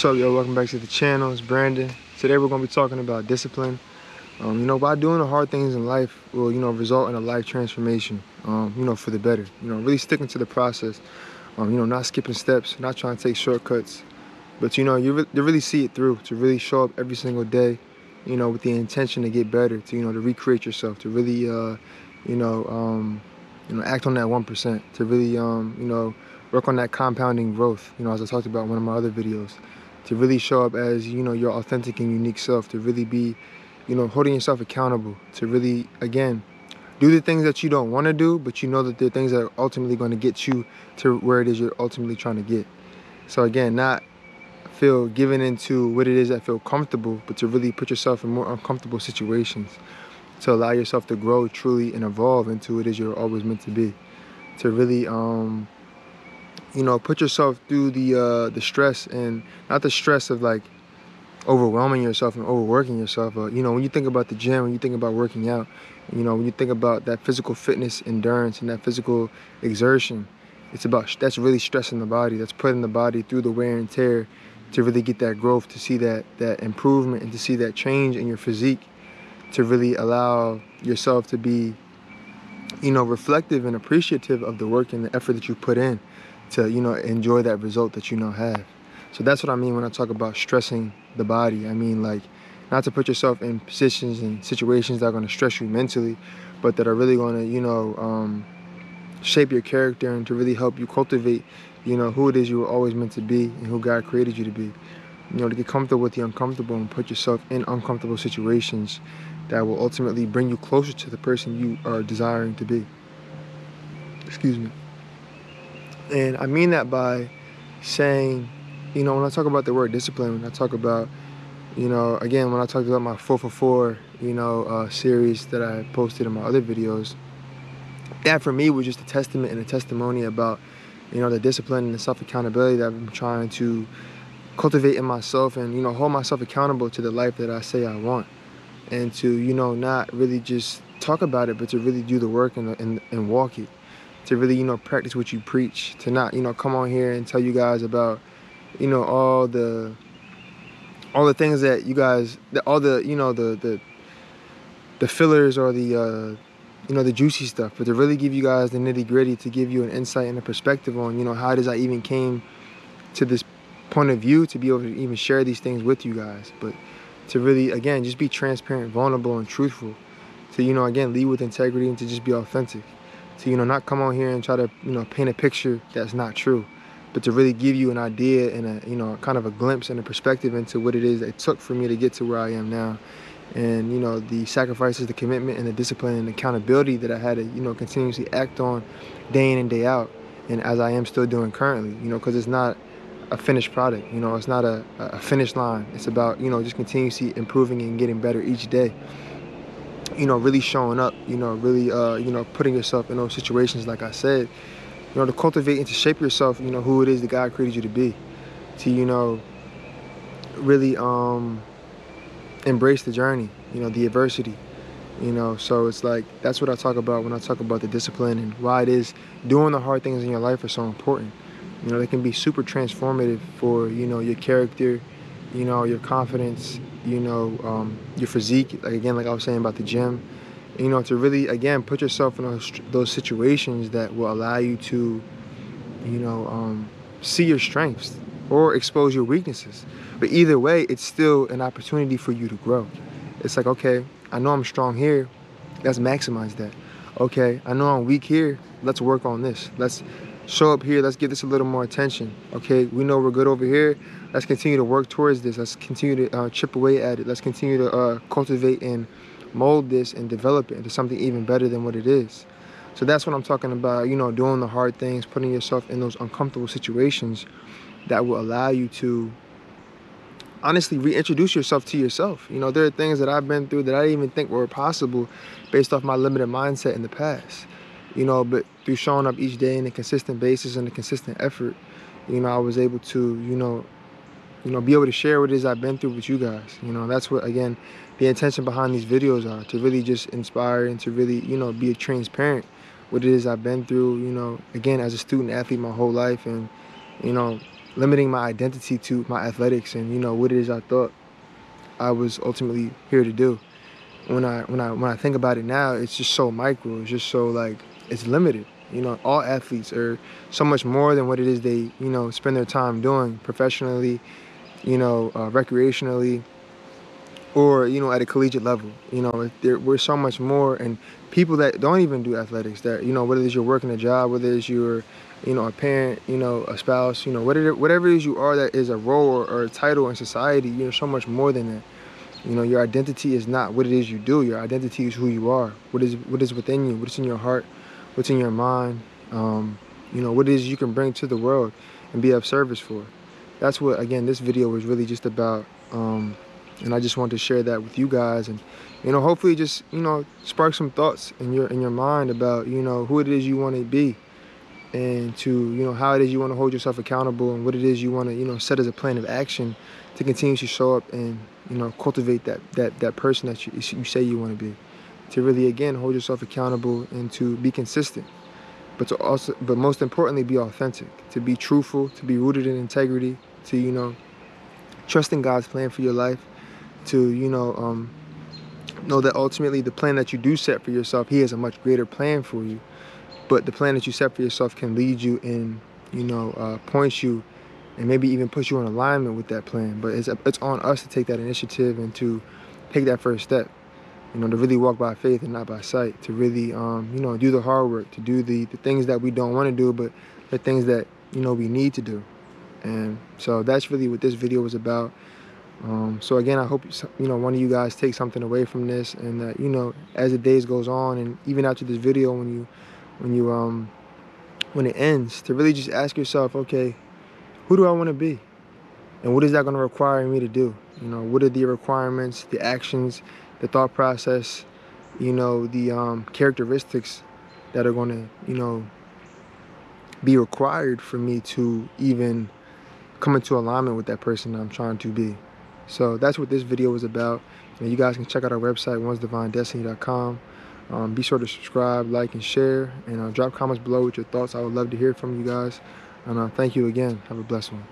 What's up, yo? Welcome back to the channel. It's Brandon. Today we're to be talking about discipline. Um, you know, by doing the hard things in life will, you know, result in a life transformation, um, you know, for the better. You know, really sticking to the process. Um, you know, not skipping steps, not trying to take shortcuts. But, you know, you, re you really see it through, to really show up every single day, you know, with the intention to get better, to, you know, to recreate yourself, to really, uh, you know, um, you know, act on that 1%, to really, um, you know, work on that compounding growth, you know, as I talked about in one of my other videos to really show up as you know your authentic and unique self to really be you know holding yourself accountable to really again do the things that you don't want to do but you know that they're things that are ultimately going to get you to where it is you're ultimately trying to get. So again not feel given into what it is that feel comfortable but to really put yourself in more uncomfortable situations. To allow yourself to grow truly and evolve into what it is you're always meant to be. To really um you know, put yourself through the uh, the stress and not the stress of like overwhelming yourself and overworking yourself. But you know, when you think about the gym, when you think about working out, you know, when you think about that physical fitness, endurance, and that physical exertion, it's about that's really stressing the body. That's putting the body through the wear and tear to really get that growth, to see that that improvement, and to see that change in your physique, to really allow yourself to be, you know, reflective and appreciative of the work and the effort that you put in to you know enjoy that result that you now have. So that's what i mean when i talk about stressing the body. I mean like not to put yourself in positions and situations that are going to stress you mentally but that are really going to you know um, shape your character and to really help you cultivate you know who it is you were always meant to be and who god created you to be. You know to get comfortable with the uncomfortable and put yourself in uncomfortable situations that will ultimately bring you closer to the person you are desiring to be. Excuse me and I mean that by saying, you know, when I talk about the word discipline, when I talk about, you know, again, when I talked about my 4 for 4, you know, uh, series that I posted in my other videos, that for me was just a testament and a testimony about, you know, the discipline and the self accountability that I'm trying to cultivate in myself and, you know, hold myself accountable to the life that I say I want. And to, you know, not really just talk about it, but to really do the work and, and, and walk it to really, you know, practice what you preach, to not, you know, come on here and tell you guys about, you know, all the all the things that you guys all the, you know, the the the fillers or the uh you know the juicy stuff but to really give you guys the nitty gritty to give you an insight and a perspective on you know how is i even came to this point of view to be able to even share these things with you guys. But to really again just be transparent vulnerable and truthful to you know again lead with integrity and to just be authentic to you know not come on here and try to you know paint a picture that's not true but to really give you an idea and a you know kind of a glimpse and a perspective into what it is it took for me to get to where I am now. And you know the sacrifices the commitment and the discipline and accountability that I had to you know continuously act on day in and day out and as I am still doing currently you know because it's not a finished product you know it's not a, a finish line. It's about you know just continuously improving and getting better each day you know, really showing up, you know, really, uh, you know, putting yourself in those situations, like I said, you know, to cultivate and to shape yourself, you know, who it is that God created you to be, to, you know, really um, embrace the journey, you know, the adversity, you know, so it's like, that's what I talk about when I talk about the discipline and why it is doing the hard things in your life are so important. You know, they can be super transformative for, you know, your character, you know, your confidence, you know, um, your physique, like again, like I was saying about the gym, you know, to really, again, put yourself in those, those situations that will allow you to, you know, um, see your strengths or expose your weaknesses. But either way, it's still an opportunity for you to grow. It's like, okay, I know I'm strong here. Let's maximize that. Okay, I know I'm weak here. Let's work on this. Let's show up here. Let's give this a little more attention. Okay, we know we're good over here. Let's continue to work towards this. Let's continue to uh, chip away at it. Let's continue to uh, cultivate and mold this and develop it into something even better than what it is. So that's what I'm talking about, you know, doing the hard things, putting yourself in those uncomfortable situations that will allow you to honestly reintroduce yourself to yourself. You know, there are things that I've been through that I didn't even think were possible based off my limited mindset in the past you know, but through showing up each day on a consistent basis and a consistent effort, you know, I was able to, you know, you know, be able to share what it is I've been through with you guys. You know, that's what again, the intention behind these videos are to really just inspire and to really, you know, be a transparent what it is I've been through, you know, again as a student athlete my whole life and, you know, limiting my identity to my athletics and you know what it is I thought I was ultimately here to do. When I when I when I think about it now, it's just so micro. It's just so like it's limited. You know, all athletes are so much more than what it is they you know spend their time doing professionally, you know, uh, recreationally, or you know at a collegiate level. You know, we're so much more, and people that don't even do athletics, that you know whether it's you're working a job, whether it's you're you know, a parent, you know, a spouse, you know, whatever whatever it is you are that is a role or, or, a title in society, you're so much more than that. You know, your identity is not what it is you do. Your identity is who you are. What is what is within you? What's in your heart? What's in your mind? Um, you know, what it is you can bring to the world and be of service for. That's what again this video was really just about. Um, and I just wanted to share that with you guys and you know hopefully just you know spark some thoughts in your in your mind about you know who it is you want to be and to you know how it is you want to hold yourself accountable and what it is you want to you know set as a plan of action to continue to show up and you know cultivate that that that person that you, you say you want to be to really again hold yourself accountable and to be consistent but to also but most importantly be authentic to be truthful to be rooted in integrity to you know trusting god's plan for your life to you know um, know that ultimately the plan that you do set for yourself he has a much greater plan for you but the plan that you set for yourself can lead you and you know uh, points you and maybe even put you in alignment with that plan but it's, it's on us to take that initiative and to take that first step you know to really walk by faith and not by sight to really um, you know do the hard work to do the, the things that we don't want to do but the things that you know we need to do. And so that's really what this video was about. Um, so again i hope you know one of you guys take something away from this and that you know as the days goes on and even after this video when you when you um when it ends to really just ask yourself okay who do i want to be? And what is that going to require me to do? You know what are the requirements the actions the thought process you know the um, characteristics that are going to you know be required for me to even come into alignment with that person i'm trying to be so that's what this video was about and you guys can check out our website onesdivinedestiny.com um, be sure to subscribe, like, and share. And uh, drop comments below with your thoughts. I would love to hear from you guys. And uh, thank you again. Have a blessed one.